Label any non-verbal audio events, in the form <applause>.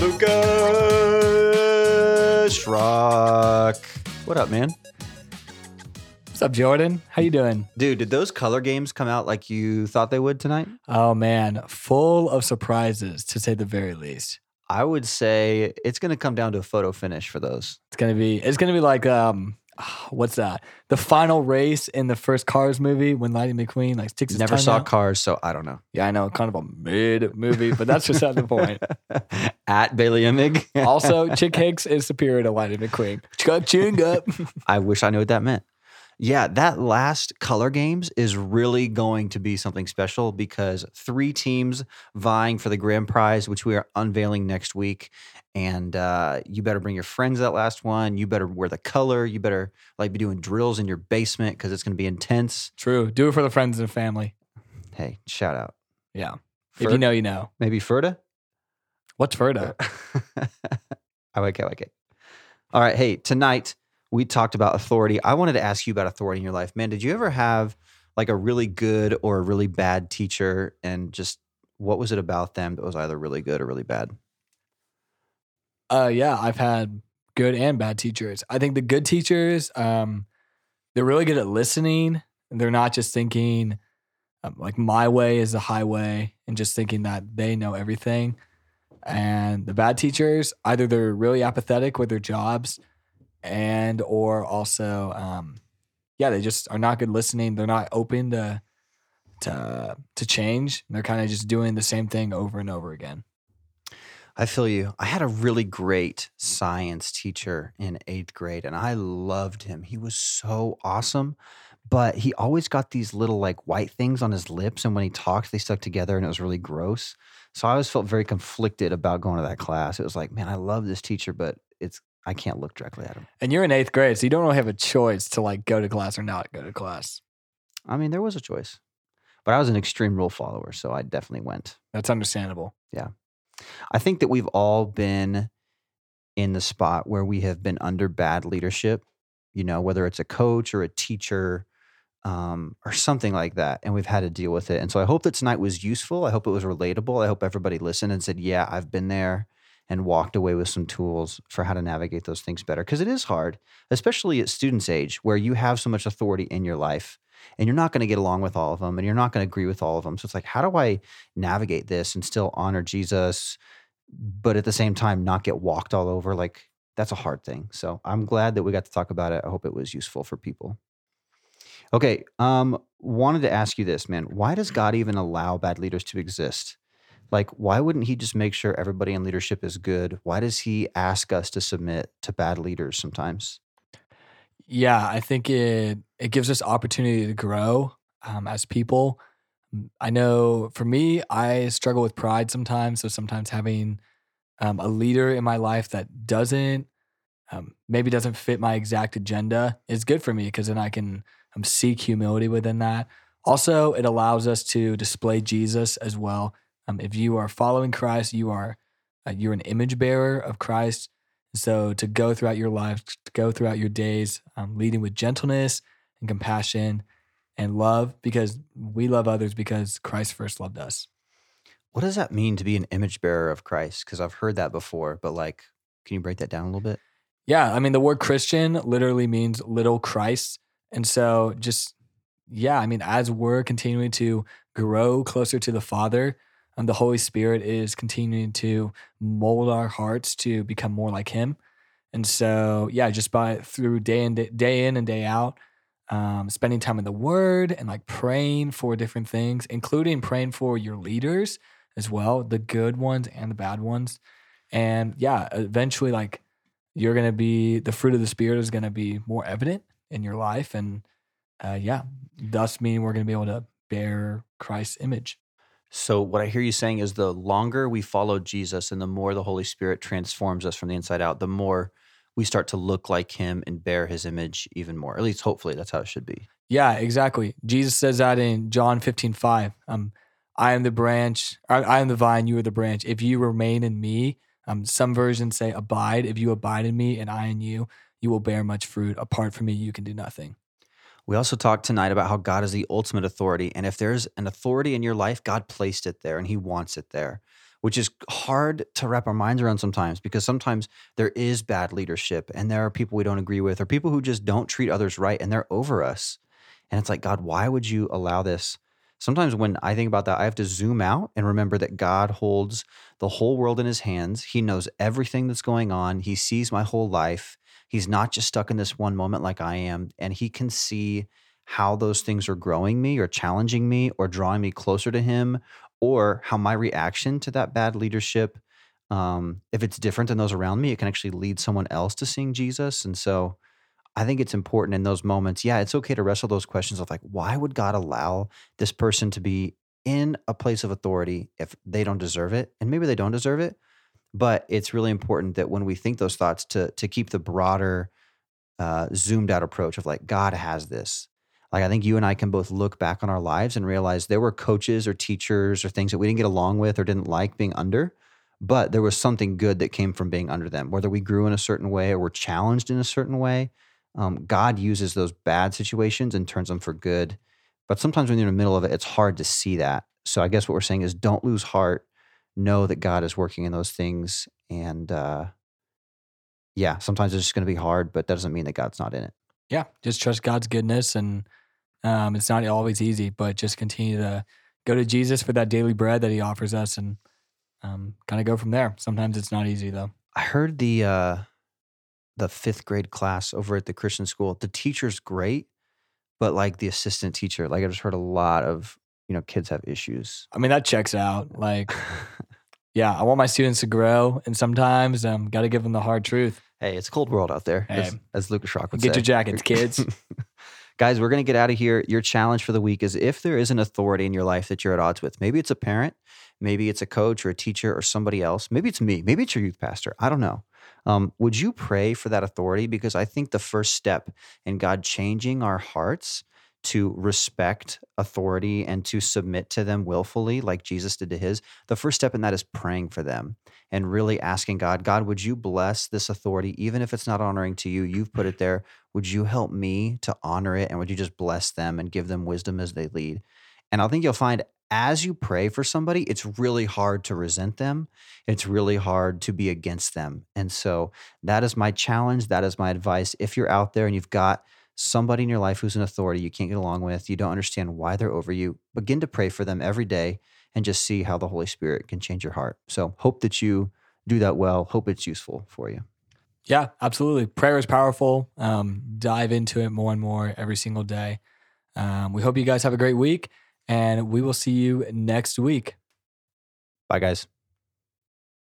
Lucas Schrock. What up, man? What's up, Jordan? How you doing? Dude, did those color games come out like you thought they would tonight? Oh man, full of surprises to say the very least. I would say it's going to come down to a photo finish for those. It's gonna be it's gonna be like um <sighs> what's that? The final race in the first Cars movie when Lightning McQueen like sticks his Never tongue saw out. Cars, so I don't know. Yeah, I know, kind of a mid movie, but that's just not the point. <laughs> At Bailey Emig. Also, Chick <laughs> Hicks is superior to Lightning McQueen. Chuck chewing up. <laughs> I wish I knew what that meant. Yeah, that last color games is really going to be something special because three teams vying for the grand prize, which we are unveiling next week. And uh, you better bring your friends that last one. You better wear the color. You better like be doing drills in your basement because it's going to be intense. True. Do it for the friends and family. Hey, shout out. Yeah. If you know, you know. maybe Ferda. What's Ferda? <laughs> I like it. I like it. All right. Hey, tonight we talked about authority. I wanted to ask you about authority in your life. Man, did you ever have like a really good or a really bad teacher? And just what was it about them that was either really good or really bad? Uh, yeah, I've had good and bad teachers. I think the good teachers, um, they're really good at listening. They're not just thinking um, like my way is the highway and just thinking that they know everything. And the bad teachers, either they're really apathetic with their jobs, and or also, um, yeah, they just are not good listening. They're not open to to to change. They're kind of just doing the same thing over and over again. I feel you. I had a really great science teacher in eighth grade, and I loved him. He was so awesome, but he always got these little like white things on his lips, and when he talked, they stuck together, and it was really gross. So I always felt very conflicted about going to that class. It was like, man, I love this teacher, but it's I can't look directly at him. And you're in eighth grade, so you don't really have a choice to like go to class or not go to class. I mean, there was a choice, but I was an extreme rule follower, so I definitely went. That's understandable. Yeah. I think that we've all been in the spot where we have been under bad leadership, you know, whether it's a coach or a teacher um, or something like that. And we've had to deal with it. And so I hope that tonight was useful. I hope it was relatable. I hope everybody listened and said, yeah, I've been there and walked away with some tools for how to navigate those things better. Because it is hard, especially at students' age where you have so much authority in your life and you're not going to get along with all of them and you're not going to agree with all of them. So it's like, how do I navigate this and still honor Jesus, but at the same time not get walked all over? Like that's a hard thing. So I'm glad that we got to talk about it. I hope it was useful for people. Okay, um, wanted to ask you this, man. Why does God even allow bad leaders to exist? Like, why wouldn't He just make sure everybody in leadership is good? Why does He ask us to submit to bad leaders sometimes? Yeah, I think it it gives us opportunity to grow um, as people. I know for me, I struggle with pride sometimes. So sometimes having um, a leader in my life that doesn't um, maybe doesn't fit my exact agenda is good for me because then I can um, seek humility within that. Also, it allows us to display Jesus as well. Um, if you are following Christ, you are uh, you're an image bearer of Christ. So to go throughout your life, to go throughout your days, um, leading with gentleness and compassion and love, because we love others because Christ first loved us. What does that mean to be an image bearer of Christ? Because I've heard that before, but like, can you break that down a little bit? Yeah, I mean the word Christian literally means little Christ, and so just yeah, I mean as we're continuing to grow closer to the Father, and the Holy Spirit is continuing to mold our hearts to become more like Him. And so, yeah, just by through day in day, day in and day out, um, spending time in the Word and like praying for different things, including praying for your leaders as well, the good ones and the bad ones. And yeah, eventually, like you're gonna be the fruit of the Spirit is gonna be more evident in your life, and uh, yeah, thus meaning we're gonna be able to bear Christ's image. So, what I hear you saying is the longer we follow Jesus and the more the Holy Spirit transforms us from the inside out, the more we start to look like him and bear his image even more. At least, hopefully, that's how it should be. Yeah, exactly. Jesus says that in John 15, 5. Um, I am the branch, I, I am the vine, you are the branch. If you remain in me, um, some versions say abide. If you abide in me and I in you, you will bear much fruit. Apart from me, you can do nothing. We also talked tonight about how God is the ultimate authority. And if there's an authority in your life, God placed it there and He wants it there, which is hard to wrap our minds around sometimes because sometimes there is bad leadership and there are people we don't agree with or people who just don't treat others right and they're over us. And it's like, God, why would you allow this? Sometimes when I think about that, I have to zoom out and remember that God holds the whole world in his hands. He knows everything that's going on, He sees my whole life. He's not just stuck in this one moment like I am, and He can see how those things are growing me or challenging me or drawing me closer to Him, or how my reaction to that bad leadership, um, if it's different than those around me, it can actually lead someone else to seeing Jesus. And so, I think it's important in those moments. Yeah, it's okay to wrestle those questions of like, why would God allow this person to be in a place of authority if they don't deserve it? And maybe they don't deserve it, but it's really important that when we think those thoughts to to keep the broader uh, zoomed out approach of like God has this. Like I think you and I can both look back on our lives and realize there were coaches or teachers or things that we didn't get along with or didn't like being under, but there was something good that came from being under them. Whether we grew in a certain way or were challenged in a certain way, um, God uses those bad situations and turns them for good. But sometimes when you're in the middle of it, it's hard to see that. So I guess what we're saying is don't lose heart. Know that God is working in those things. And uh, yeah, sometimes it's just going to be hard, but that doesn't mean that God's not in it. Yeah, just trust God's goodness. And um, it's not always easy, but just continue to go to Jesus for that daily bread that he offers us and um, kind of go from there. Sometimes it's not easy, though. I heard the. Uh, the fifth grade class over at the Christian school. The teacher's great, but like the assistant teacher, like I just heard a lot of you know kids have issues. I mean that checks out. Like, <laughs> yeah, I want my students to grow, and sometimes um, got to give them the hard truth. Hey, it's a cold world out there, hey, as, as Lucas Schrock would get say. Get your jackets, kids. <laughs> Guys, we're going to get out of here. Your challenge for the week is if there is an authority in your life that you're at odds with, maybe it's a parent, maybe it's a coach or a teacher or somebody else, maybe it's me, maybe it's your youth pastor. I don't know. Um, would you pray for that authority? Because I think the first step in God changing our hearts to respect authority and to submit to them willfully, like Jesus did to his, the first step in that is praying for them and really asking God, God, would you bless this authority, even if it's not honoring to you? You've put it there. Would you help me to honor it? And would you just bless them and give them wisdom as they lead? And I think you'll find as you pray for somebody, it's really hard to resent them. It's really hard to be against them. And so that is my challenge. That is my advice. If you're out there and you've got somebody in your life who's an authority you can't get along with, you don't understand why they're over you, begin to pray for them every day and just see how the Holy Spirit can change your heart. So hope that you do that well. Hope it's useful for you. Yeah, absolutely. Prayer is powerful. Um, dive into it more and more every single day. Um, we hope you guys have a great week and we will see you next week. Bye, guys.